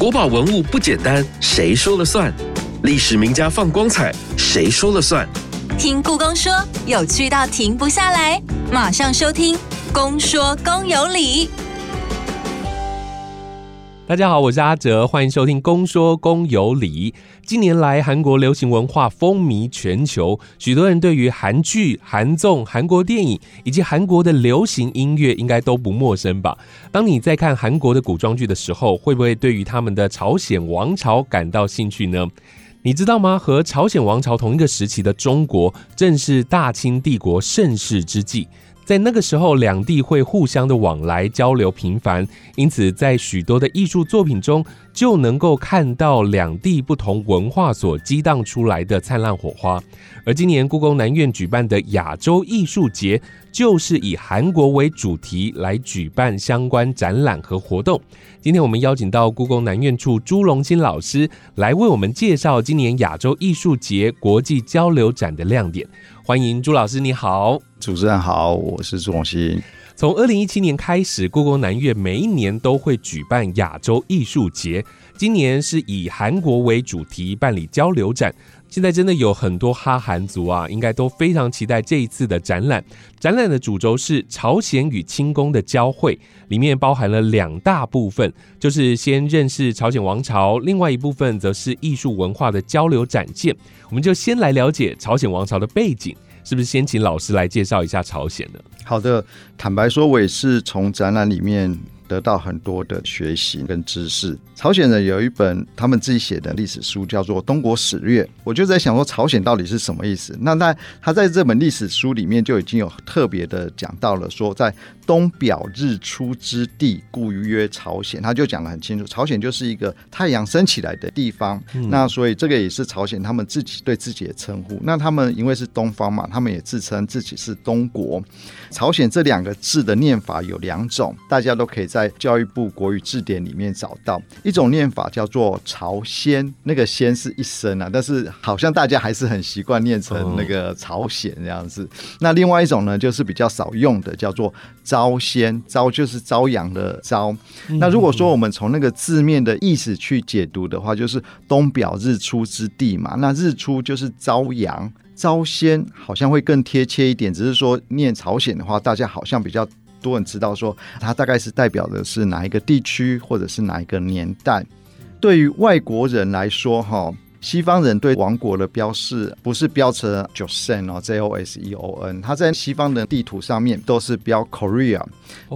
国宝文物不简单，谁说了算？历史名家放光彩，谁说了算？听故宫说，有趣到停不下来，马上收听《宫说宫有理》。大家好，我是阿哲，欢迎收听《公说公有理》。近年来，韩国流行文化风靡全球，许多人对于韩剧、韩综、韩国电影以及韩国的流行音乐应该都不陌生吧？当你在看韩国的古装剧的时候，会不会对于他们的朝鲜王朝感到兴趣呢？你知道吗？和朝鲜王朝同一个时期的中国，正是大清帝国盛世之际。在那个时候，两地会互相的往来交流频繁，因此在许多的艺术作品中就能够看到两地不同文化所激荡出来的灿烂火花。而今年故宫南院举办的亚洲艺术节，就是以韩国为主题来举办相关展览和活动。今天我们邀请到故宫南院处朱荣新老师来为我们介绍今年亚洲艺术节国际交流展的亮点。欢迎朱老师，你好，主持人好，我是朱荣新。从二零一七年开始，故宫南院每一年都会举办亚洲艺术节，今年是以韩国为主题办理交流展。现在真的有很多哈韩族啊，应该都非常期待这一次的展览。展览的主轴是朝鲜与清宫的交汇，里面包含了两大部分，就是先认识朝鲜王朝，另外一部分则是艺术文化的交流展现。我们就先来了解朝鲜王朝的背景，是不是先请老师来介绍一下朝鲜呢？好的，坦白说，我也是从展览里面。得到很多的学习跟知识。朝鲜人有一本他们自己写的历史书，叫做《东国史略》。我就在想说，朝鲜到底是什么意思？那那他在这本历史书里面就已经有特别的讲到了，说在东表日出之地，故曰朝鲜。他就讲的很清楚，朝鲜就是一个太阳升起来的地方。那所以这个也是朝鲜他们自己对自己的称呼。那他们因为是东方嘛，他们也自称自己是东国。朝鲜这两个字的念法有两种，大家都可以在教育部国语字典里面找到。一种念法叫做朝鲜，那个“鲜”是一声啊，但是好像大家还是很习惯念成那个朝鲜这样子。那另外一种呢，就是比较少用的，叫做朝鲜。朝就是朝阳的朝。那如果说我们从那个字面的意思去解读的话，就是东表日出之地嘛。那日出就是朝阳。朝鲜好像会更贴切一点，只是说念朝鲜的话，大家好像比较多人知道说它大概是代表的是哪一个地区或者是哪一个年代。对于外国人来说，哈。西方人对王国的标示不是标成 Joseon 哦，J O S E O N，它在西方的地图上面都是标 Korea。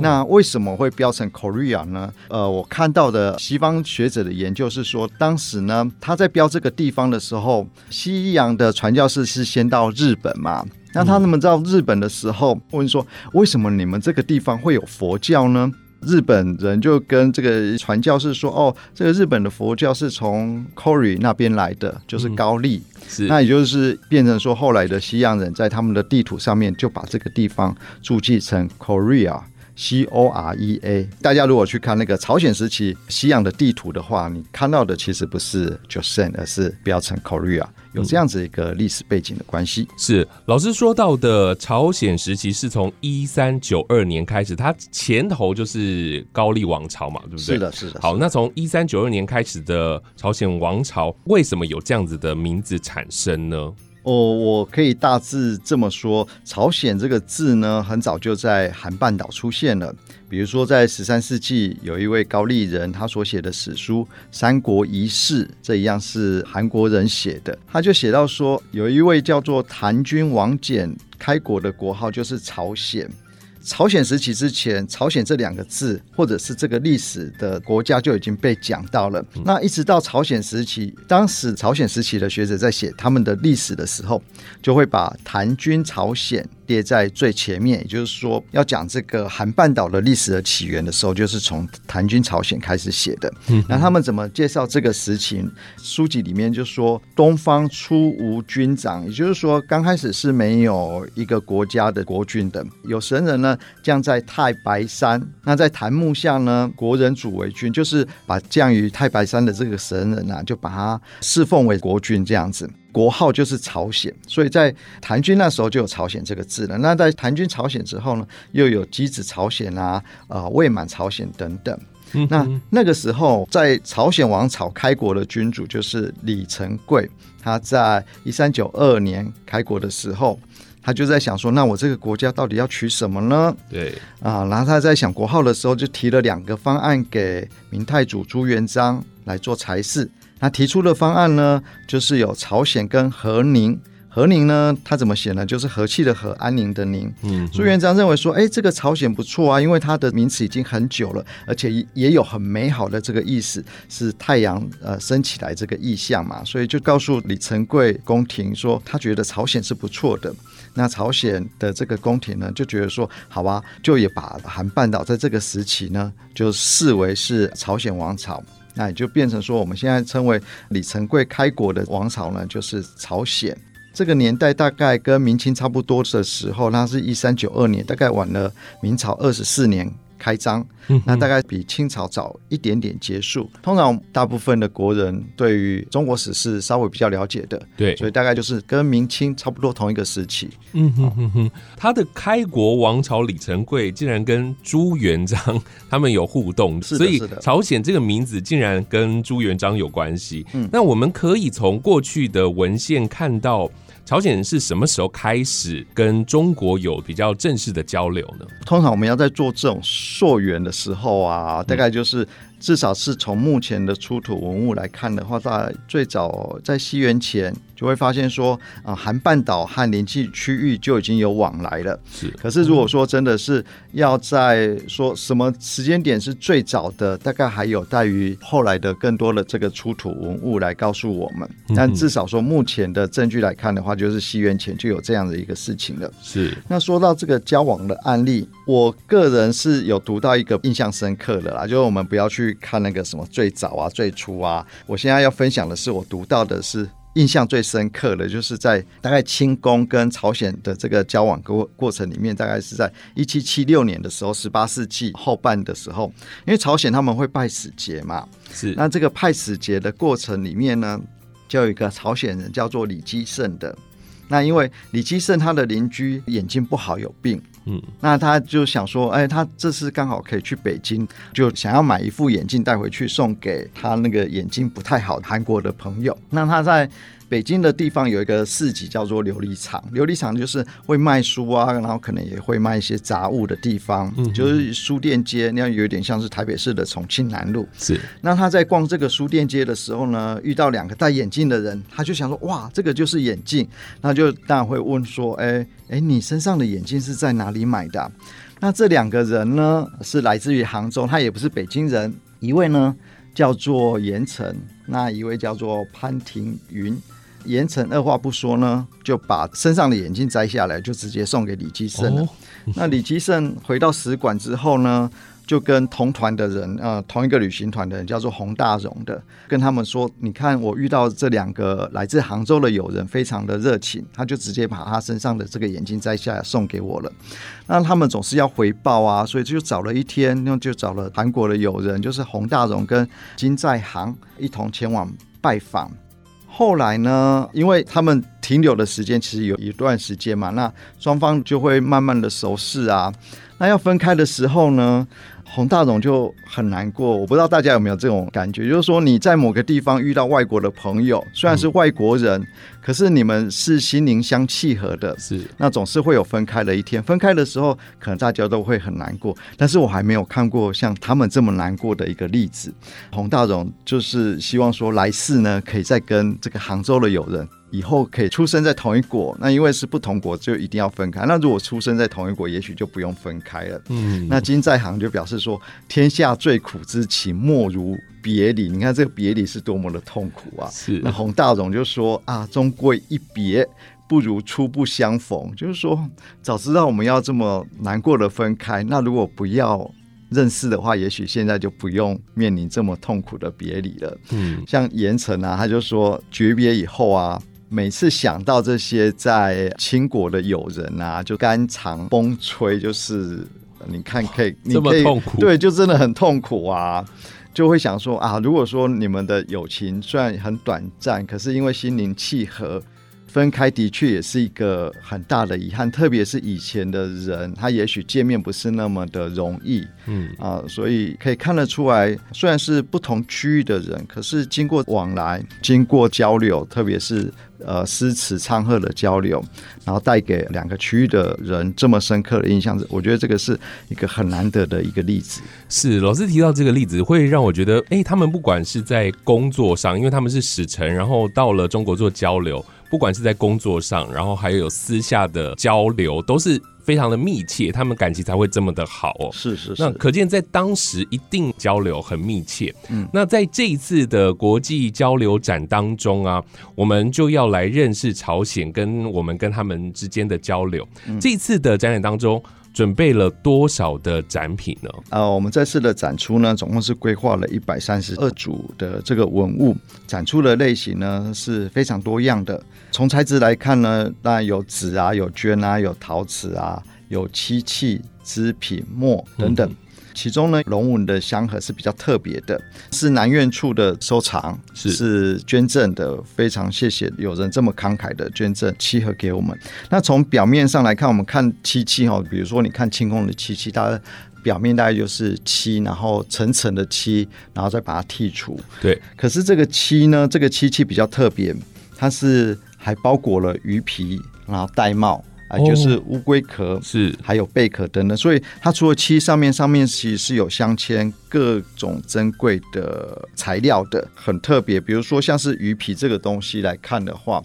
那为什么会标成 Korea 呢？呃，我看到的西方学者的研究是说，当时呢，他在标这个地方的时候，西洋的传教士是先到日本嘛？那他们到日本的时候问说，为什么你们这个地方会有佛教呢？日本人就跟这个传教士说：“哦，这个日本的佛教是从 Kori 那边来的，就是高丽。那也就是变成说，后来的西洋人在他们的地图上面就把这个地方注记成 Korea。” C O R E A，大家如果去看那个朝鲜时期西洋的地图的话，你看到的其实不是 Joseon，而是标成 Korea，有这样子一个历史背景的关系。是老师说到的朝鲜时期是从一三九二年开始，它前头就是高丽王朝嘛，对不对？是的，是的。好，那从一三九二年开始的朝鲜王朝，为什么有这样子的名字产生呢？哦，我可以大致这么说，朝鲜这个字呢，很早就在韩半岛出现了。比如说，在十三世纪，有一位高丽人，他所写的史书《三国遗事》，这一样是韩国人写的。他就写到说，有一位叫做谭君王翦开国的国号就是朝鲜。朝鲜时期之前，朝鲜这两个字，或者是这个历史的国家就已经被讲到了。那一直到朝鲜时期，当时朝鲜时期的学者在写他们的历史的时候，就会把谭军朝鲜。列在最前面，也就是说，要讲这个韩半岛的历史的起源的时候，就是从谭军朝鲜开始写的。嗯那他们怎么介绍这个时期？书籍里面就说，东方初无军长，也就是说，刚开始是没有一个国家的国君的。有神人呢降在太白山，那在檀木下呢，国人主为君，就是把降于太白山的这个神人啊，就把他侍奉为国君这样子。国号就是朝鲜，所以在谭军那时候就有朝鲜这个字了。那在谭军朝鲜之后呢，又有箕子朝鲜啊、啊未满朝鲜等等。嗯那那个时候，在朝鲜王朝开国的君主就是李成桂，他在一三九二年开国的时候，他就在想说，那我这个国家到底要取什么呢？对，啊，然后他在想国号的时候，就提了两个方案给明太祖朱元璋来做裁示。他提出的方案呢，就是有朝鲜跟和宁。和宁呢，他怎么写呢？就是和气的和，安宁的宁。嗯，朱元璋认为说，哎，这个朝鲜不错啊，因为它的名词已经很久了，而且也也有很美好的这个意思，是太阳呃升起来这个意象嘛，所以就告诉李成桂宫廷说，他觉得朝鲜是不错的。那朝鲜的这个宫廷呢，就觉得说，好吧，就也把韩半岛在这个时期呢，就视为是朝鲜王朝。那也就变成说，我们现在称为李成桂开国的王朝呢，就是朝鲜。这个年代大概跟明清差不多的时候，那是一三九二年，大概晚了明朝二十四年开张，那大概比清朝早一点点结束。通常大部分的国人对于中国史是稍微比较了解的，对，所以大概就是跟明清差不多同一个时期。嗯哼哼哼，他的开国王朝李成桂竟然跟朱元璋他们有互动，所以朝鲜这个名字竟然跟朱元璋有关系。嗯那我们可以从过去的文献看到。朝鲜是什么时候开始跟中国有比较正式的交流呢？通常我们要在做这种溯源的时候啊，大概就是至少是从目前的出土文物来看的话，在最早在西元前就会发现说，啊、韩半岛和临近区域就已经有往来了。是可是如果说真的是要在说什么时间点是最早的，大概还有待于后来的更多的这个出土文物来告诉我们。但至少说目前的证据来看的话，就是西元前就有这样的一个事情了。是，那说到这个交往的案例，我个人是有读到一个印象深刻的啦，就是我们不要去看那个什么最早啊、最初啊。我现在要分享的是我读到的是印象最深刻的，就是在大概清宫跟朝鲜的这个交往过过程里面，大概是在一七七六年的时候，十八世纪后半的时候，因为朝鲜他们会拜使节嘛，是，那这个派使节的过程里面呢，就有一个朝鲜人叫做李基胜的。那因为李基胜他的邻居眼睛不好有病，嗯，那他就想说，哎，他这次刚好可以去北京，就想要买一副眼镜带回去送给他那个眼睛不太好韩国的朋友。那他在北京的地方有一个市集叫做琉璃厂，琉璃厂就是会卖书啊，然后可能也会卖一些杂物的地方，嗯就是书店街，那样有点像是台北市的重庆南路。是，那他在逛这个书店街的时候呢，遇到两个戴眼镜的人，他就想说，哇，这个就是眼镜，那就当然会问说，哎哎，你身上的眼镜是在哪里买的？啊、那这两个人呢，是来自于杭州，他也不是北京人，一位呢叫做严晨，那一位叫做潘庭云。严晨二话不说呢，就把身上的眼镜摘下来，就直接送给李基胜了。哦，那李基胜回到使馆之后呢，就跟同团的人，呃，同一个旅行团的人叫做洪大荣的，跟他们说：“你看，我遇到这两个来自杭州的友人，非常的热情，他就直接把他身上的这个眼镜摘下来送给我了。那他们总是要回报啊，所以就找了一天，那就找了韩国的友人，就是洪大荣跟金在行一同前往拜访。”后来呢，因为他们停留的时间其实有一段时间嘛，那双方就会慢慢的熟识啊。那要分开的时候呢，洪大荣就很难过。我不知道大家有没有这种感觉，就是说你在某个地方遇到外国的朋友，虽然是外国人，可是你们是心灵相契合的，是，那总是会有分开的一天。分开的时候，可能大家都会很难过，但是我还没有看过像他们这么难过的一个例子。洪大荣就是希望说，来世呢，可以再跟这个杭州的友人。以后可以出生在同一国，那因为是不同国，就一定要分开。那如果出生在同一国，也许就不用分开了。嗯，那金在行就表示说，天下最苦之情，莫如别离。你看这个别离是多么的痛苦啊！是那洪大荣就说啊，终归一别，不如初不相逢。就是说，早知道我们要这么难过的分开，那如果不要认识的话，也许现在就不用面临这么痛苦的别离了。嗯，像严城啊，他就说诀别以后啊。每次想到这些在秦国的友人啊，就肝肠崩摧，就是你看可以，你这么可以痛苦对，就真的很痛苦啊。就会想说啊，如果说你们的友情虽然很短暂，可是因为心灵契合，分开的确也是一个很大的遗憾，特别是以前的人，他也许见面不是那么的容易，嗯啊，所以可以看得出来，虽然是不同区域的人，可是经过往来、经过交流，特别是呃诗词唱和的交流，然后带给两个区域的人这么深刻的印象，我觉得这个是一个很难得的一个例子。是老师提到这个例子，会让我觉得，哎、他们不管是在工作上，因为他们是使臣，然后到了中国做交流，不管是在工作上，然后还有私下的交流，都是非常的密切，他们感情才会这么的好哦。是是是，那可见在当时一定交流很密切。嗯那在这一次的国际交流展当中啊，我们就要来认识朝鲜跟我们跟他们之间的交流。嗯这一次的展览当中，准备了多少的展品呢？呃，我们这次的展出呢，总共是规划了一百三十二组的这个文物，展出的类型呢是非常多样的。从材质来看呢，当然有纸啊，有绢啊，有陶瓷啊，有漆器、织品、墨等等。其中呢，龙纹的香盒是比较特别的，是南院处的收藏，是捐赠的，非常谢谢有人这么慷慨的捐赠漆盒给我们。那从表面上来看，我们看漆器哦，比如说你看清宫的漆器，它表面大概就是漆，然后层层的漆，然后再把它剔除。对，可是这个漆呢，这个漆器比较特别，它是还包裹了鱼皮，然后玳瑁就是乌龟壳。是还有贝壳等等，所以它除了漆上面上面其实是有镶嵌各种珍贵的材料的，很特别。比如说像是鱼皮这个东西来看的话，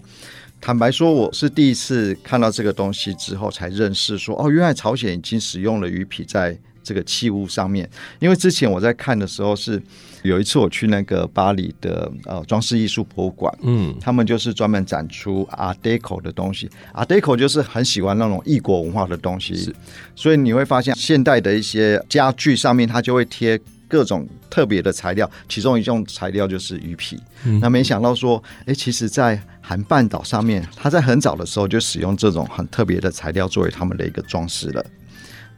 坦白说，我是第一次看到这个东西之后才认识说，哦，原来朝鲜已经使用了鱼皮在这个器物上面。因为之前我在看的时候是有一次我去那个巴黎的呃装饰艺术博物馆，嗯。他们就是专门展出 Art Deco 的东西，Art Deco 就是很喜欢那种异国文化的东西。是，所以你会发现现代的一些家具上面，它就会贴各种特别的材料，其中一种材料就是鱼皮。嗯。那没想到说，哎，其实，在韩半岛上面，它在很早的时候就使用这种很特别的材料作为他们的一个装饰了。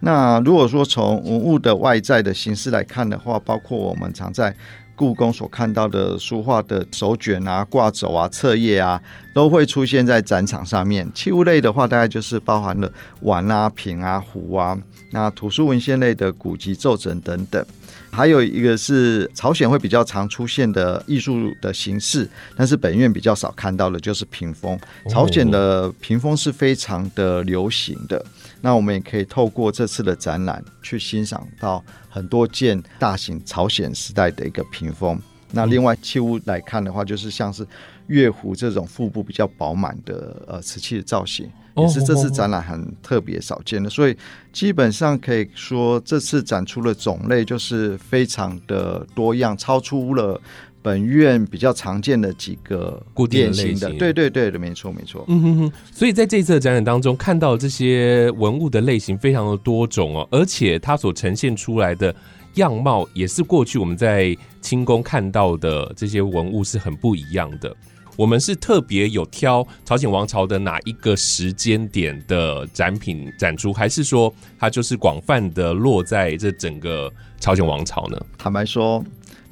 那如果说从文物的外在的形式来看的话，包括我们常在故宫所看到的书画的手卷啊、挂轴啊、册页啊，都会出现在展场上面。器物类的话，大概就是包含了碗啊、瓶啊、壶啊，那图书文献类的古籍、奏枕等等。还有一个是朝鲜会比较常出现的艺术的形式，但是本院比较少看到的，就是屏风。朝鲜的屏风是非常的流行的，那我们也可以透过这次的展览去欣赏到很多件大型朝鲜时代的一个屏风。那另外器物来看的话，就是像是月壶这种腹部比较饱满的呃瓷器的造型，也是这次展览很特别少见的。所以基本上可以说，这次展出的种类就是非常的多样，超出了本院比较常见的几个固定的典型的。对对对的，没错没错。嗯哼哼，所以在这次的展览当中，看到这些文物的类型非常的多种哦，而且它所呈现出来的样貌，也是过去我们在清宫看到的这些文物是很不一样的。我们是特别有挑朝鲜王朝的哪一个时间点的展品展出，还是说它就是广泛的落在这整个朝鲜王朝呢？坦白说，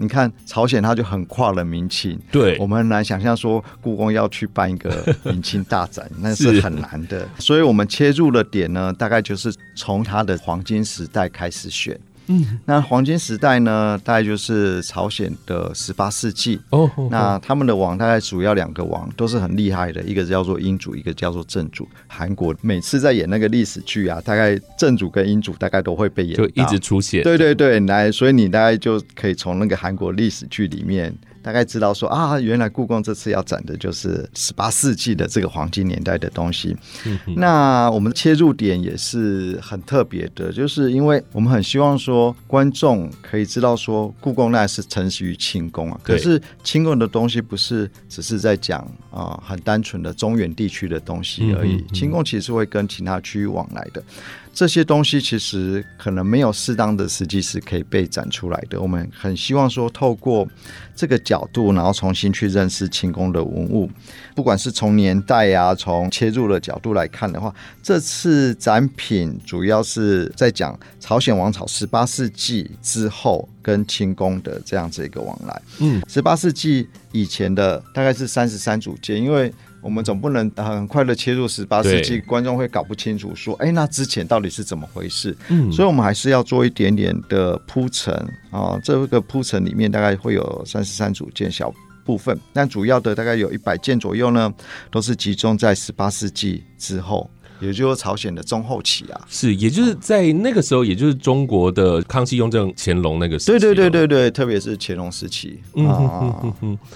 你看朝鲜它就很跨了民情，对我们很难想象说故宫要去办一个明清大展，那是是很难的。所以我们切入的点呢，大概就是从它的黄金时代开始选。嗯，那黄金时代呢，大概就是朝鲜的十八世纪。哦，哦那他们的王大概主要两个王都是很厉害的，一个叫做英主，一个叫做正主。韩国每次在演那个历史剧啊，大概正主跟英主大概都会被演就一直出现，对对对，来，所以你大概就可以从那个韩国历史剧里面大概知道说啊，原来故宫这次要展的就是十八世纪的这个黄金年代的东西。嗯那我们切入点也是很特别的，就是因为我们很希望说观众可以知道说故宫那是承袭于清宫啊，可是清宫的东西不是只是在讲啊、很单纯的中原地区的东西而已，清宫其实会跟其他区域往来的。这些东西其实可能没有适当的时机是可以被展出来的。我们很希望说，透过这个角度，然后重新去认识清宫的文物，不管是从年代啊，从切入的角度来看的话，这次展品主要是在讲朝鲜王朝十八世纪之后跟清宫的这样子一个往来。嗯，十八世纪以前的大概是三十三组件，因为我们总不能很快的切入十八世纪，观众会搞不清楚说，哎，那之前到底是怎么回事？嗯，所以我们还是要做一点点的铺陈啊。这个铺陈里面大概会有三十三组件小部分，但主要的大概有一百件左右呢，都是集中在十八世纪之后。也就是朝鲜的中后期啊，是，也就是在那个时候，也就是中国的康熙、雍正、乾隆那个时期。对对对对对，特别是乾隆时期啊。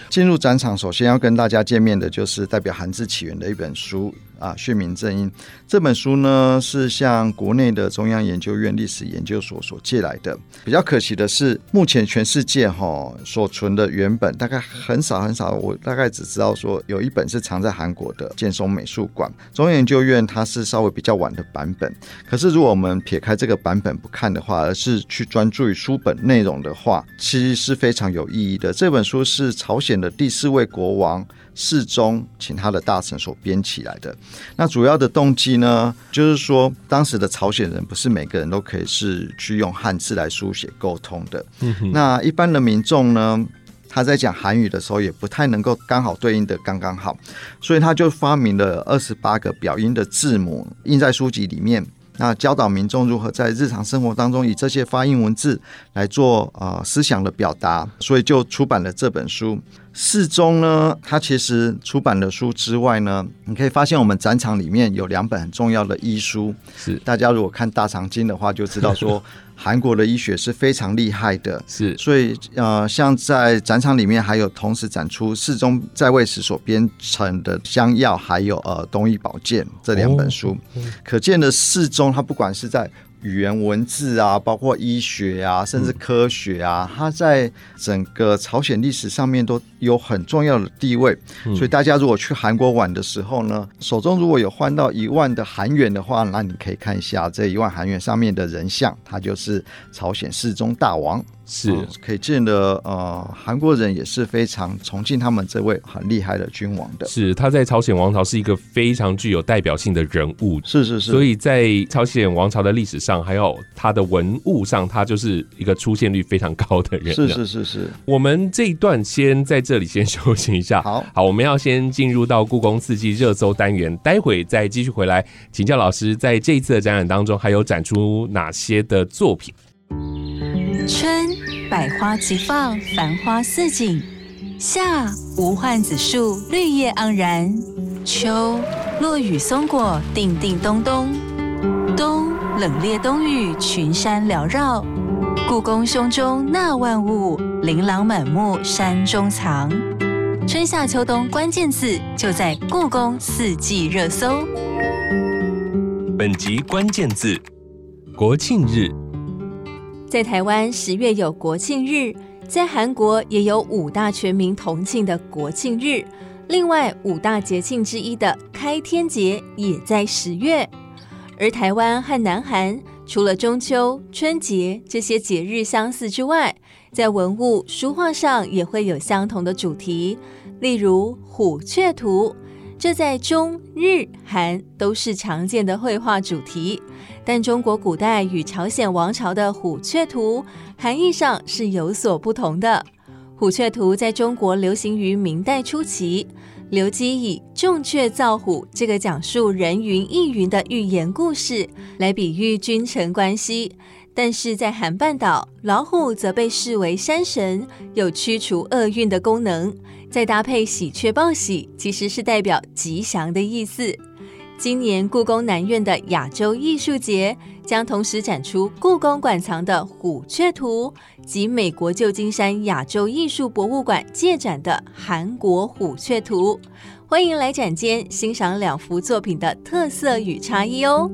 进入展场，首先要跟大家见面的就是代表韩字起源的一本书。啊，《血明正音》这本书呢，是向国内的中央研究院历史研究所所借来的。比较可惜的是，目前全世界哈所存的原本大概很少很少，我大概只知道说有一本是藏在韩国的建松美术馆。中央研究院它是稍微比较晚的版本。可是，如果我们撇开这个版本不看的话，而是去专注于书本内容的话，其实是非常有意义的。这本书是朝鲜的第四位国王。世宗请他的大臣所编起来的，那主要的动机呢，就是说当时的朝鲜人不是每个人都可以是去用汉字来书写沟通的。那一般的民众呢，他在讲韩语的时候也不太能够刚好对应的刚刚好，所以他就发明了二十八个表音的字母印在书籍里面。那教导民众如何在日常生活当中以这些发音文字来做呃思想的表达，所以就出版了这本书。四中呢，它其实出版的书之外呢，你可以发现我们展场里面有两本很重要的医书。是大家如果看大长经的话，就知道说。韩国的医学是非常厉害的，是，所以呃，像在展场里面还有同时展出世宗在位时所编成的香药，还有呃东医宝鉴这两本书，可见的世宗他不管是在。语言文字啊，包括医学啊，甚至科学啊，它在整个朝鲜历史上面都有很重要的地位。所以大家如果去韩国玩的时候呢，手中如果有换到一万的韩元的话，那你可以看一下这一万韩元上面的人像，他就是朝鲜世宗大王。是可以见得，呃，韩国人也是非常崇敬他们这位很厉害的君王的。是他在朝鲜王朝是一个非常具有代表性的人物。是是是。所以在朝鲜王朝的历史上，还有他的文物上，他就是一个出现率非常高的人。是是是是。我们这一段先在这里先休息一下。好，好，我们要先进入到故宫四季热搜单元，待会再继续回来请教老师，在这一次的展览当中，还有展出哪些的作品？春，百花齐放，繁花似锦；夏，无患子树，绿叶盎然；秋，落雨松果，叮叮咚咚；冬，冷冽冬雨，群山缭绕。故宫胸中纳万物，琳琅满目山中藏。春夏秋冬关键字就在故宫四季热搜。本集关键字：国庆日。在台湾十月有国庆日，在韩国也有五大全民同庆的国庆日。另外五大节庆之一的开天节也在十月。而台湾和南韩除了中秋、春节这些节日相似之外，在文物、书画上也会有相同的主题，例如虎雀图，这在中日韩都是常见的绘画主题。但中国古代与朝鲜王朝的虎雀图含义上是有所不同的。虎雀图在中国流行于明代初期，刘基以“重雀造虎”这个讲述人云亦云的寓言故事来比喻君臣关系。但是在韩半岛，老虎则被视为山神，有驱除厄运的功能。再搭配喜鹊报喜，其实是代表吉祥的意思。今年故宫南院的亚洲艺术节将同时展出故宫馆藏的虎雀图及美国旧金山亚洲艺术博物馆借展的韩国虎雀图。欢迎来展间欣赏两幅作品的特色与差异哦。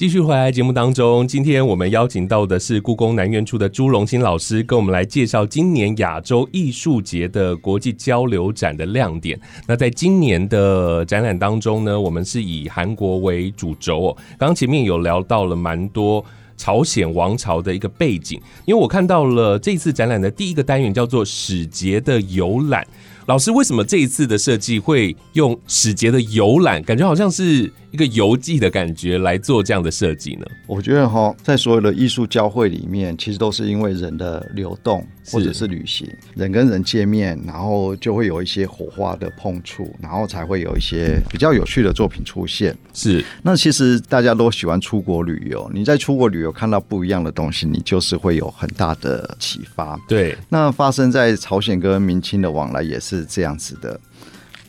继续回来节目当中，今天我们邀请到的是故宫南院处的朱荣新老师，跟我们来介绍今年亚洲艺术节的国际交流展的亮点。那在今年的展览当中呢，我们是以韩国为主轴哦。刚前面有聊到了蛮多朝鲜王朝的一个背景，因为我看到了这次展览的第一个单元叫做史节的游览。老师，为什么这一次的设计会用使节的游览，感觉好像是一个游记的感觉来做这样的设计呢？我觉得哈，在所有的艺术交汇里面，其实都是因为人的流动或者是旅行，人跟人见面，然后就会有一些火花的碰触，然后才会有一些比较有趣的作品出现。是，那其实大家都喜欢出国旅游，你在出国旅游看到不一样的东西，你就是会有很大的启发。对，那发生在朝鲜跟明清的往来也是这样子的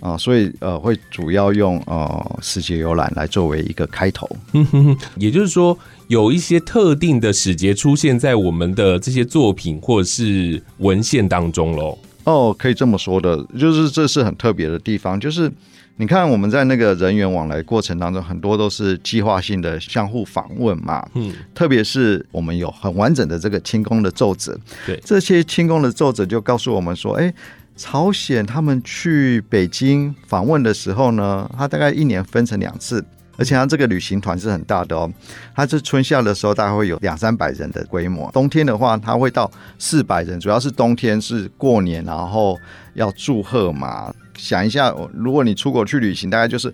啊，所以呃，会主要用呃使节游览来作为一个开头。嗯哼哼，也就是说，有一些特定的使节出现在我们的这些作品或者是文献当中喽。哦，可以这么说的，就是这是很特别的地方，就是你看我们在那个人员往来过程当中，很多都是计划性的相互访问嘛，嗯，特别是我们有很完整的这个清宫的奏折，对这些清宫的奏折就告诉我们说，哎，朝鲜他们去北京访问的时候呢，他大概一年分成两次。而且他这个旅行团是很大的哦，他是春夏的时候大概会有两三百人的规模，冬天的话他会到四百人，主要是冬天是过年，然后要祝贺嘛。想一下，如果你出国去旅行，大概就是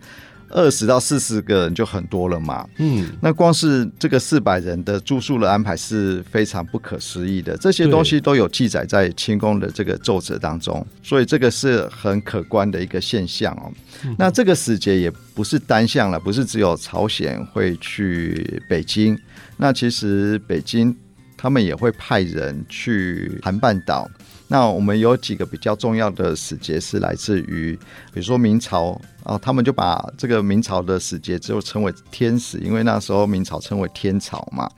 二十到四十个人就很多了嘛。嗯，那光是这个四百人的住宿的安排是非常不可思议的，这些东西都有记载在清宫的这个奏折当中，所以这个是很可观的一个现象哦。那这个使节也不是单向了，不是只有朝鲜会去北京，那其实北京他们也会派人去韩半岛。那我们有几个比较重要的使节是来自于，比如说明朝啊，他们就把这个明朝的使节就称为天使，因为那时候明朝称为天朝嘛。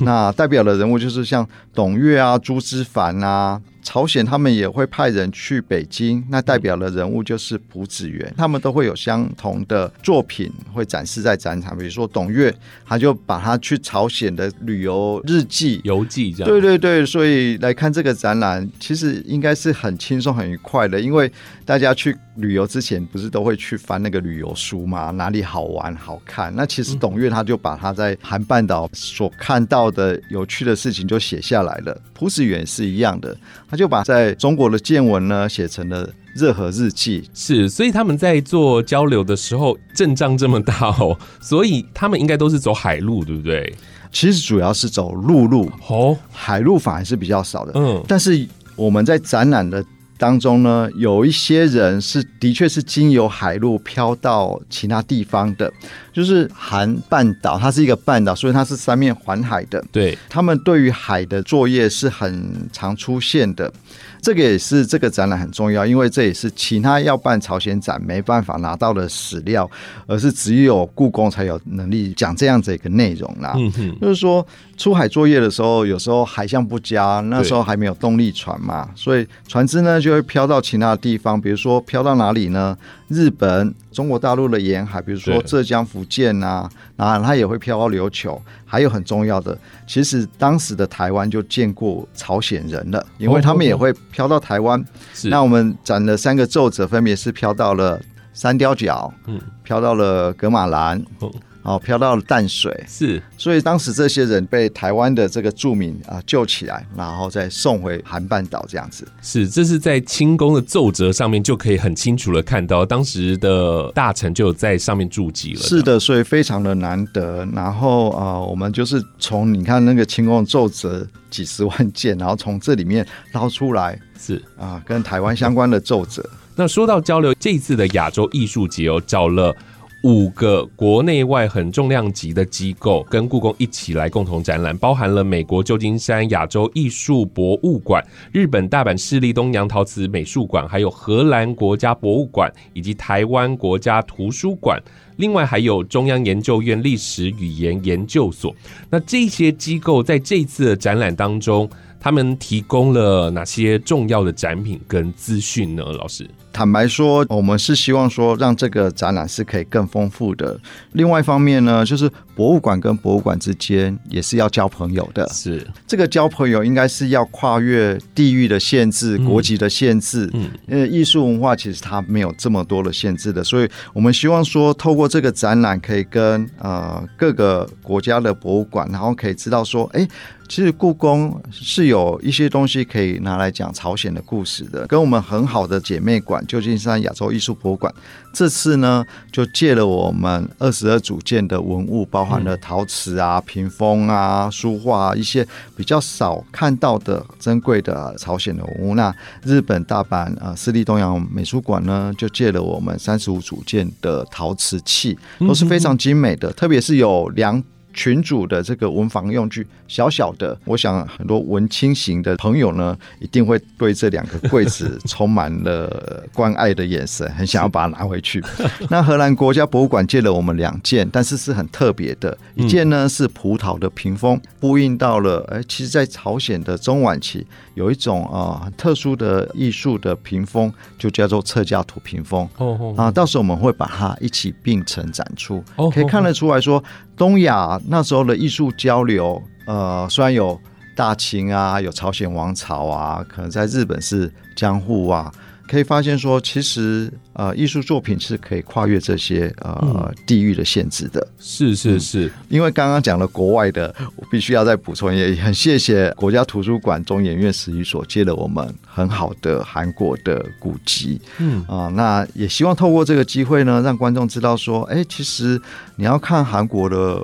那代表的人物就是像董岳啊、朱之凡啊。朝鲜他们也会派人去北京，那代表的人物就是朴子元，他们都会有相同的作品会展示在展场。比如说董月，他就把他去朝鲜的旅游日记、游记这样。对对对，所以来看这个展览，其实应该是很轻松、很愉快的，因为大家去旅游之前不是都会去翻那个旅游书吗，哪里好玩、好看？那其实董月他就把他在韩半岛所看到的有趣的事情就写下来了。朴子远是一样的，他就把在中国的见闻呢写成了热河日记。是，所以他们在做交流的时候阵仗这么大哦，所以他们应该都是走海路，对不对？其实主要是走陆路，哦，海路反而是比较少的。嗯，但是我们在展览的当中呢，有一些人是的确是经由海路飘到其他地方的，就是韩半岛，它是一个半岛，所以它是三面环海的。对，他们对于海的作业是很常出现的，这个也是这个展览很重要，因为这也是其他要办朝鲜展没办法拿到的史料，而是只有故宫才有能力讲这样子一个内容啦。嗯哼，就是说出海作业的时候，有时候海象不佳，那时候还没有动力船嘛，所以船只呢就会飘到其他的地方，比如说飘到哪里呢？日本、中国大陆的沿海，比如说浙江、福建啊，然后它也会飘到琉球。还有很重要的，其实当时的台湾就见过朝鲜人了，因为他们也会飘到台湾。是那我们展了三个奏折，分别是飘到了三雕角，嗯，飘到了格马兰，哦哦，飘到了淡水。是所以当时这些人被台湾的这个住民啊救起来，然后再送回韩半岛这样子。是，这是在清宫的奏折上面就可以很清楚的看到，当时的大臣就有在上面注记了。是的，所以非常的难得。然后啊、呃我们就是从你看那个清宫奏折几十万件，然后从这里面捞出来是。啊、跟台湾相关的奏折。那说到交流，这一次的亚洲艺术节哦，找了五个国内外很重量级的机构，跟故宫一起来共同展览，包含了美国旧金山亚洲艺术博物馆、日本大阪市立东洋陶瓷美术馆，还有荷兰国家博物馆以及台湾国家图书馆。另外还有中央研究院历史语言研究所，那这些机构在这次的展览当中，他们提供了哪些重要的展品跟资讯呢？老师？坦白说，我们是希望说让这个展览是可以更丰富的。另外一方面呢，就是博物馆跟博物馆之间也是要交朋友的。是，这个交朋友应该是要跨越地域的限制、嗯国籍的限制。嗯，因为艺术文化其实它没有这么多的限制的，所以我们希望说，透过这个展览，可以跟呃各个国家的博物馆，然后可以知道说，哎，其实故宫是有一些东西可以拿来讲朝鲜的故事的，跟我们很好的姐妹馆旧金山亚洲艺术博物馆。这次呢，就借了我们二十二组件的文物，包含了陶瓷啊、屏风啊、书画、啊、一些比较少看到的珍贵的朝鲜的文物。那日本大阪呃私立东洋美术馆呢，就借了我们三十五组件的陶瓷器，都是非常精美的，特别是有两。群主的这个文房用具，小小的，我想很多文青型的朋友呢，一定会对这两个柜子充满了关爱的眼神，很想要把它拿回去。那荷兰国家博物馆借了我们两件，但是是很特别的，一件呢是葡萄的屏风，呼应到了，哎，其实，在朝鲜的中晚期，有一种啊很特殊的艺术的屏风，就叫做侧架图屏风。哦啊，到时候我们会把它一起并成展出，可以看得出来说。东亚那时候的艺术交流，呃，虽然有大清啊，有朝鲜王朝啊，可能在日本是江户啊，可以发现说，其实呃，艺术作品是可以跨越这些呃地域的限制的。是是是，因为刚刚讲了国外的，我必须要再补充，也很谢谢国家图书馆中研院史语所借了我们很好的韩国的古籍。嗯啊，那也希望透过这个机会呢，让观众知道说，哎，其实。你要看韩国的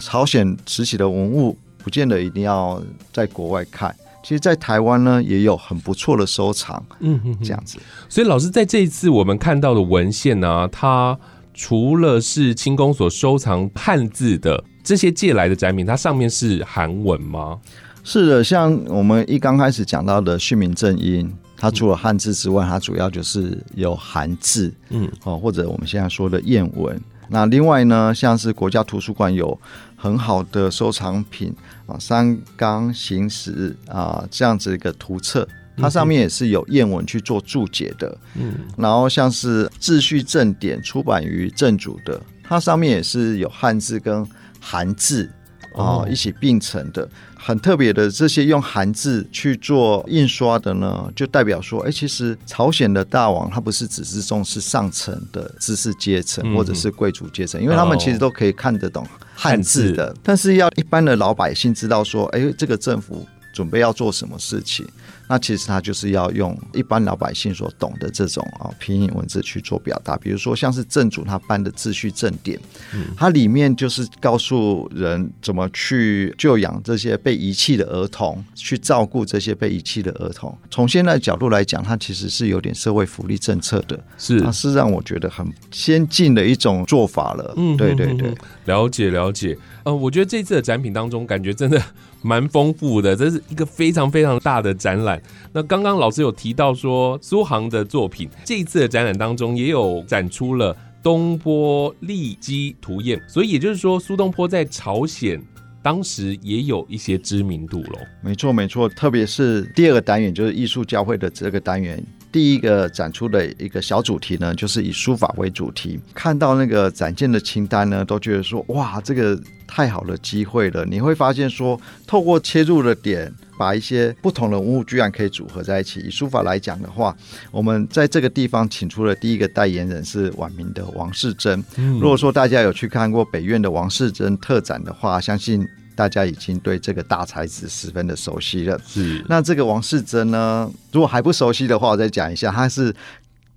朝鲜时期的文物，不见得一定要在国外看。其实，在台湾呢，也有很不错的收藏。嗯嗯，这样子。所以，老师在这一次我们看到的文献呢，它除了是清宫所收藏汉字的这些借来的展品，它上面是韩文吗？是的，像我们一刚开始讲到的训民正音，它除了汉字之外，它主要就是有韩字。嗯，哦，或者我们现在说的谚文。那另外呢，像是国家图书馆有很好的收藏品啊，三纲行史啊这样子一个图册，它上面也是有谚文去做注解的。嗯，然后像是秩序正典出版于正主的，它上面也是有汉字跟韩字啊一起并成的。很特别的，这些用韩字去做印刷的呢，就代表说，哎，其实朝鲜的大王他不是只是重视上层的知识阶层或者是贵族阶层，因为他们其实都可以看得懂汉字的，但是要一般的老百姓知道说，哎，这个政府准备要做什么事情。那其实他就是要用一般老百姓所懂的这种啊拼音文字去做表达，比如说像是正主他颁的秩序正典，它里面就是告诉人怎么去救养这些被遗弃的儿童，去照顾这些被遗弃的儿童。从现在角度来讲，它其实是有点社会福利政策的，是它是让我觉得很先进的一种做法了。嗯，对对对，了解了解。呃，我觉得这次的展品当中，感觉真的蛮丰富的，这是一个非常非常大的展览。那刚刚老师有提到说，苏杭的作品这一次的展览当中也有展出了东坡立基图砚，所以也就是说，苏东坡在朝鲜当时也有一些知名度喽。没错，没错，特别是第二个单元就是艺术教会的这个单元。第一个展出的一个小主题呢，就是以书法为主题。看到那个展件的清单呢，都觉得说哇，这个太好的机会了。你会发现说，透过切入的点，把一些不同的文物居然可以组合在一起。以书法来讲的话，我们在这个地方请出了第一个代言人是晚明的王世贞。如果说大家有去看过北院的王世贞特展的话，相信。大家已经对这个大才子十分的熟悉了。是，那这个王世贞呢？如果还不熟悉的话，我再讲一下，他是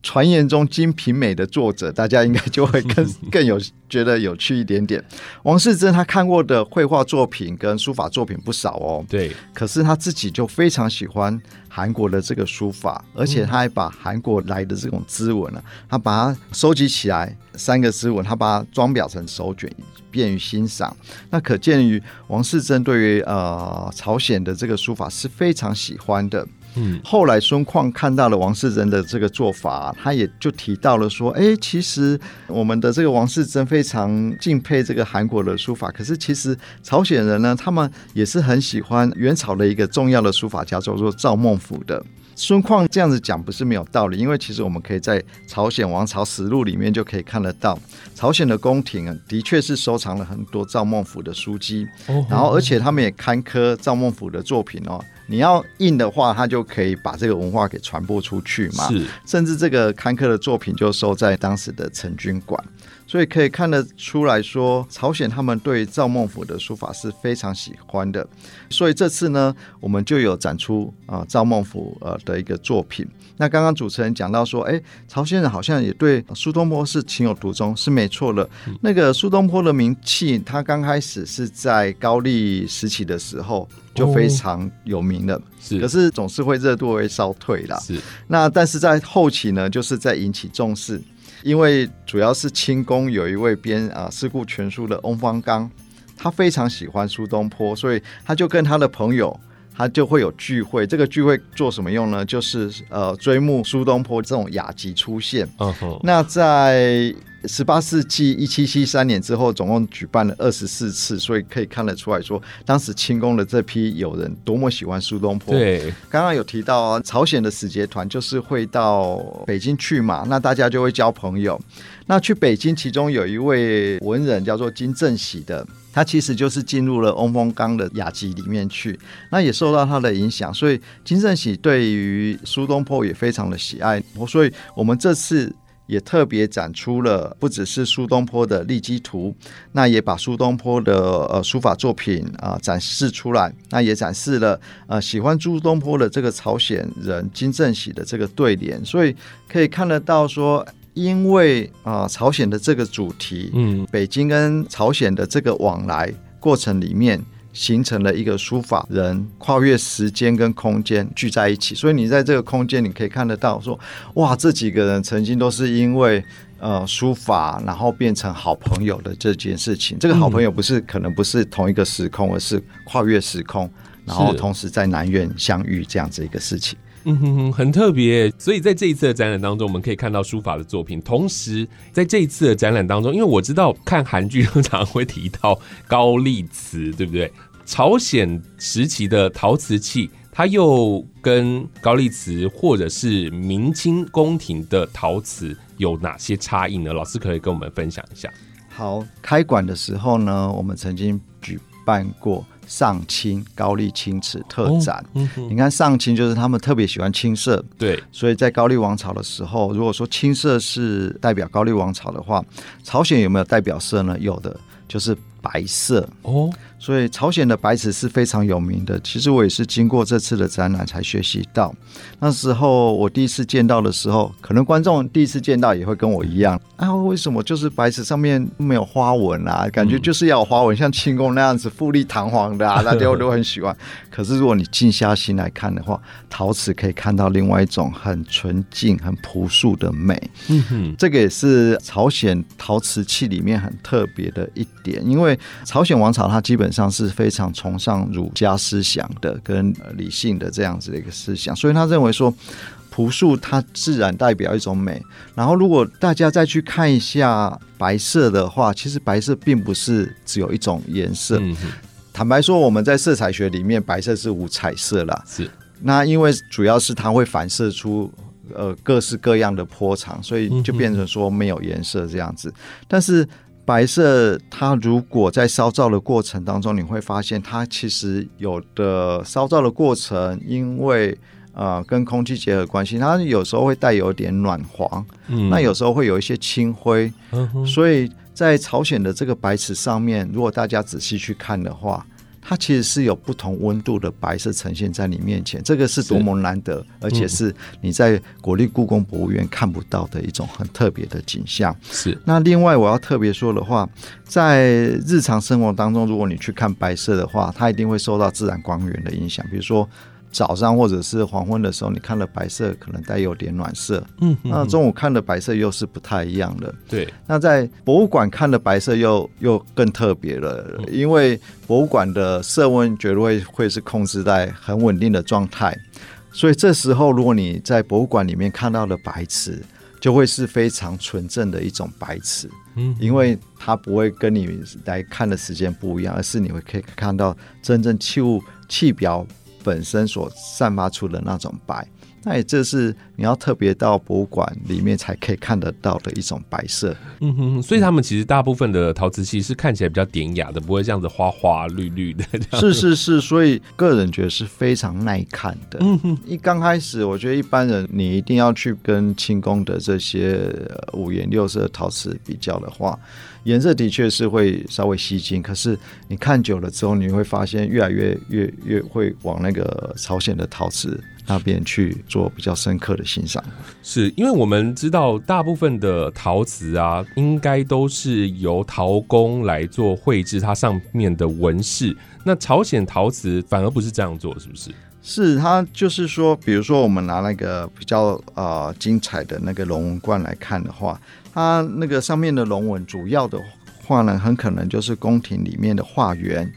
传言中《金瓶梅》的作者，大家应该就会更 更有觉得有趣一点点。王世贞他看过的绘画作品跟书法作品不少哦。对，可是他自己就非常喜欢韩国的这个书法，而且他还把韩国来的这种织文啊，他把它收集起来，三个织文，他把它装裱成手卷。便于欣赏，那可见于王世贞对于呃朝鲜的这个书法是非常喜欢的。嗯，后来孙况看到了王世贞的这个做法，他也就提到了说，哎，其实我们的这个王世贞非常敬佩这个韩国的书法，可是其实朝鲜人呢，他们也是很喜欢元朝的一个重要的书法家，叫做赵孟俯的。孙况这样子讲不是没有道理，因为其实我们可以在朝鲜王朝实录里面就可以看得到，朝鲜的宫廷啊，的确是收藏了很多赵孟俯的书籍，然后而且他们也刊刻赵孟俯的作品哦。你要印的话，它就可以把这个文化给传播出去嘛。是甚至这个刊刻的作品就收在当时的陈军馆，所以可以看得出来说，朝鲜他们对赵孟俯的书法是非常喜欢的。所以这次呢，我们就有展出啊赵孟俯呃的一个作品。那刚刚主持人讲到说，哎，朝鲜人好像也对苏东坡是情有独钟，是没错的。那个苏东坡的名气，他刚开始是在高丽时期的时候就非常有名了，是，可是总是会热度会稍退啦。是那但是在后期呢，就是在引起重视，因为主要是清宫有一位编啊《四库全书》的翁方刚，他非常喜欢苏东坡，所以他就跟他的朋友。他就会有聚会，这个聚会做什么用呢？就是呃追慕苏东坡这种雅集出现。那在十八世纪一七七三年之后，总共举办了二十四次，所以可以看得出来说，当时清宫的这批友人多么喜欢苏东坡。对，刚刚有提到啊，朝鲜的使节团就是会到北京去嘛，那大家就会交朋友。那去北京，其中有一位文人叫做金正喜的，他其实就是进入了翁风刚的雅集里面去，那也受到他的影响，所以金正喜对于苏东坡也非常的喜爱。所以我们这次。也特别展出了不只是苏东坡的立基图，那也把苏东坡的呃书法作品啊展示出来，那也展示了呃喜欢苏东坡的这个朝鲜人金正喜的这个对联，所以可以看得到说，因为啊朝鲜的这个主题，嗯，北京跟朝鲜的这个往来过程里面。形成了一个书法人跨越时间跟空间聚在一起，所以你在这个空间，你可以看得到说，哇，这几个人曾经都是因为呃书法，然后变成好朋友的这件事情。这个好朋友不是可能不是同一个时空，而是跨越时空，然后同时在南苑相遇这样子一个事情。嗯哼哼，很特别。所以在这一次的展览当中，我们可以看到书法的作品。同时，在这一次的展览当中，因为我知道看韩剧通常会提到高丽瓷，对不对？朝鲜时期的陶瓷器，它又跟高丽瓷或者是明清宫廷的陶瓷有哪些差异呢？老师可以跟我们分享一下。好，开馆的时候呢，我们曾经举办过。上青高丽青瓷特展，你看上青就是他们特别喜欢青色，对，所以在高丽王朝的时候，如果说青色是代表高丽王朝的话，朝鲜有没有代表色呢？有的，就是白色。哦。所以朝鲜的白瓷是非常有名的。其实我也是经过这次的展览才学习到。那时候我第一次见到的时候，可能观众第一次见到也会跟我一样啊，为什么就是白瓷上面没有花纹啊？感觉就是要有花纹，像清宫那样子富丽堂皇的啊，大家都很喜欢。可是如果你静下心来看的话，陶瓷可以看到另外一种很纯净、很朴素的美。嗯哼，这个也是朝鲜陶瓷器里面很特别的一点，因为朝鲜王朝它基本上是非常崇尚儒家思想的，跟理性的这样子的一个思想，所以他认为说朴素它自然代表一种美。然后如果大家再去看一下白色的话，其实白色并不是只有一种颜色。坦白说，我们在色彩学里面，白色是无彩色啦。是那因为主要是它会反射出呃各式各样的波长，所以就变成说没有颜色这样子。但是白色，它如果在烧造的过程当中，你会发现它其实有的烧造的过程，因为呃跟空气结合关系，它有时候会带有点暖黄，嗯。那有时候会有一些青灰，所以在朝鲜的这个白瓷上面，如果大家仔细去看的话，它其实是有不同温度的白色呈现在你面前，这个是多么难得，而且是你在国立故宫博物院看不到的一种很特别的景象。是那另外我要特别说的话，在日常生活当中，如果你去看白色的话，它一定会受到自然光源的影响，比如说。早上或者是黄昏的时候，你看了白色，可能带有点暖色。嗯哼那中午看的白色又是不太一样的。对。那在博物馆看的白色又又更特别了，因为博物馆的色温绝对会会是控制在很稳定的状态，所以这时候如果你在博物馆里面看到的白瓷，就会是非常纯正的一种白瓷，嗯。因为它不会跟你来看的时间不一样，而是你会可以看到真正器物器表本身所散发出的那种白。那也这是你要特别到博物馆里面才可以看得到的一种白色。嗯哼，所以他们其实大部分的陶瓷器是看起来比较典雅的，不会这样子花花绿绿的。是是是，所以个人觉得是非常耐看的。嗯哼，一刚开始，我觉得一般人你一定要去跟清宫的这些五颜六色陶瓷比较的话。颜色的确是会稍微吸睛，可是你看久了之后，你会发现越来越越越会往那个朝鲜的陶瓷那边去做比较深刻的欣赏。是因为我们知道大部分的陶瓷啊，应该都是由陶工来做绘制它上面的纹饰，那朝鲜陶瓷反而不是这样做，是不是？是它就是说，比如说我们拿那个比较呃精彩的那个龙纹罐来看的话。它那个上面的龙纹，主要的话呢，很可能就是宫廷里面的画员，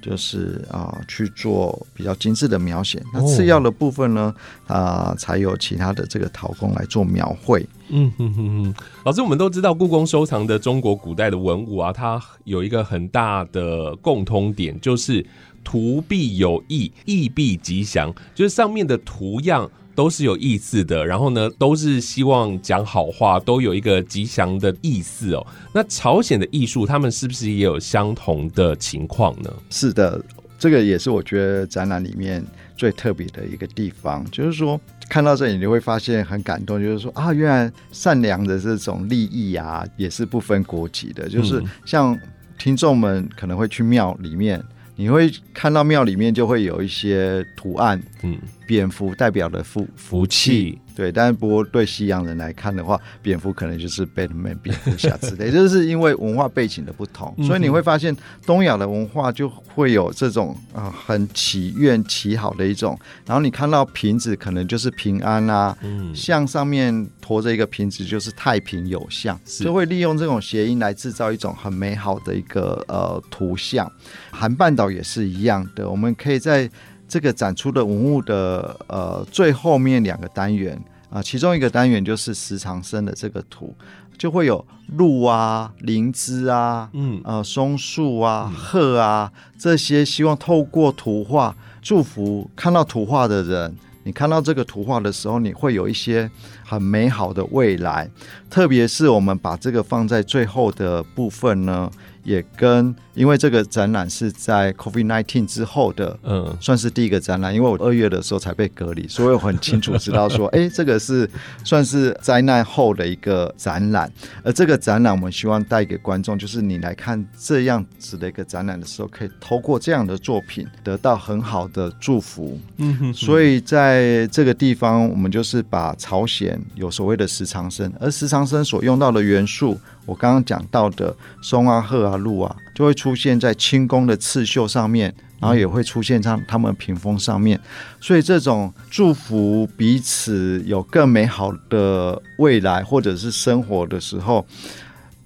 就是啊去做比较精致的描写。那次要的部分呢，啊才有其他的这个陶工来做描绘。嗯哼哼哼，老师，我们都知道故宫收藏的中国古代的文物啊，它有一个很大的共通点，就是图必有意，意必吉祥，就是上面的图样。都是有意思的，然后呢，都是希望讲好话，都有一个吉祥的意思哦。那朝鲜的艺术，他们是不是也有相同的情况呢？是的，这个也是我觉得展览里面最特别的一个地方，就是说看到这里你会发现很感动，就是说啊，原来善良的这种利益啊，也是不分国籍的，就是像听众们可能会去庙里面。你会看到庙里面就会有一些图案，嗯，蝙蝠代表的福福气。对，但是不过对西洋人来看的话，蝙蝠可能就是 Batman 蝙蝠侠之类，就是因为文化背景的不同，所以你会发现东亚的文化就会有这种啊很祈愿祈好的一种。然后你看到瓶子可能就是平安啊，像上面驮着一个瓶子就是太平有象，就会利用这种谐音来制造一种很美好的一个呃图像。韩半岛也是一样的，我们可以在。这个展出的文物的呃最后面两个单元啊，其中一个单元就是石长生的这个图，就会有鹿啊、灵芝啊、嗯呃松树啊、鹤啊这些，希望透过图画祝福看到图画的人。你看到这个图画的时候，你会有一些很美好的未来，特别是我们把这个放在最后的部分呢。也跟因为这个展览是在 COVID nineteen 之后的，嗯，算是第一个展览。因为我二月的时候才被隔离，所以我很清楚知道说，哎，这个是算是灾难后的一个展览。而这个展览，我们希望带给观众，就是你来看这样子的一个展览的时候，可以透过这样的作品得到很好的祝福。嗯哼。所以在这个地方，我们就是把朝鲜有所谓的石长生，而石长生所用到的元素。我刚刚讲到的松啊、鹤啊、鹿啊，就会出现在清宫的刺绣上面，然后也会出现在他们屏风上面。所以这种祝福彼此有更美好的未来，或者是生活的时候，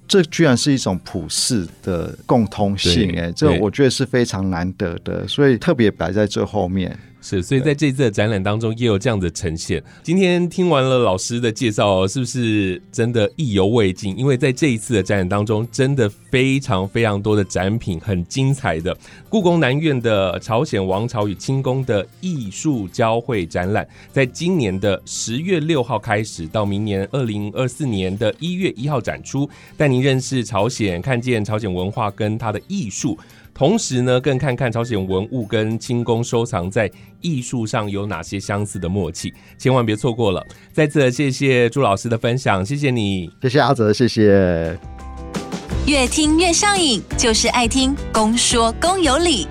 这居然是一种普世的共通性。哎，这我觉得是非常难得的，所以特别摆在最后面。是，所以在这次的展览当中也有这样的呈现。今天听完了老师的介绍，是不是真的意犹未尽？因为在这一次的展览当中，真的非常非常多的展品，很精彩的。故宫南院的朝鲜王朝与清宫的艺术交汇展览，在今年的十月六号开始，到明年二零二四年的一月一号展出，带您认识朝鲜，看见朝鲜文化跟它的艺术。同时呢，更看看朝鲜文物跟清宫收藏在艺术上有哪些相似的默契，千万别错过了。再次谢谢朱老师的分享，谢谢你，谢谢阿泽，谢谢。越听越上瘾，就是爱听公说公有理。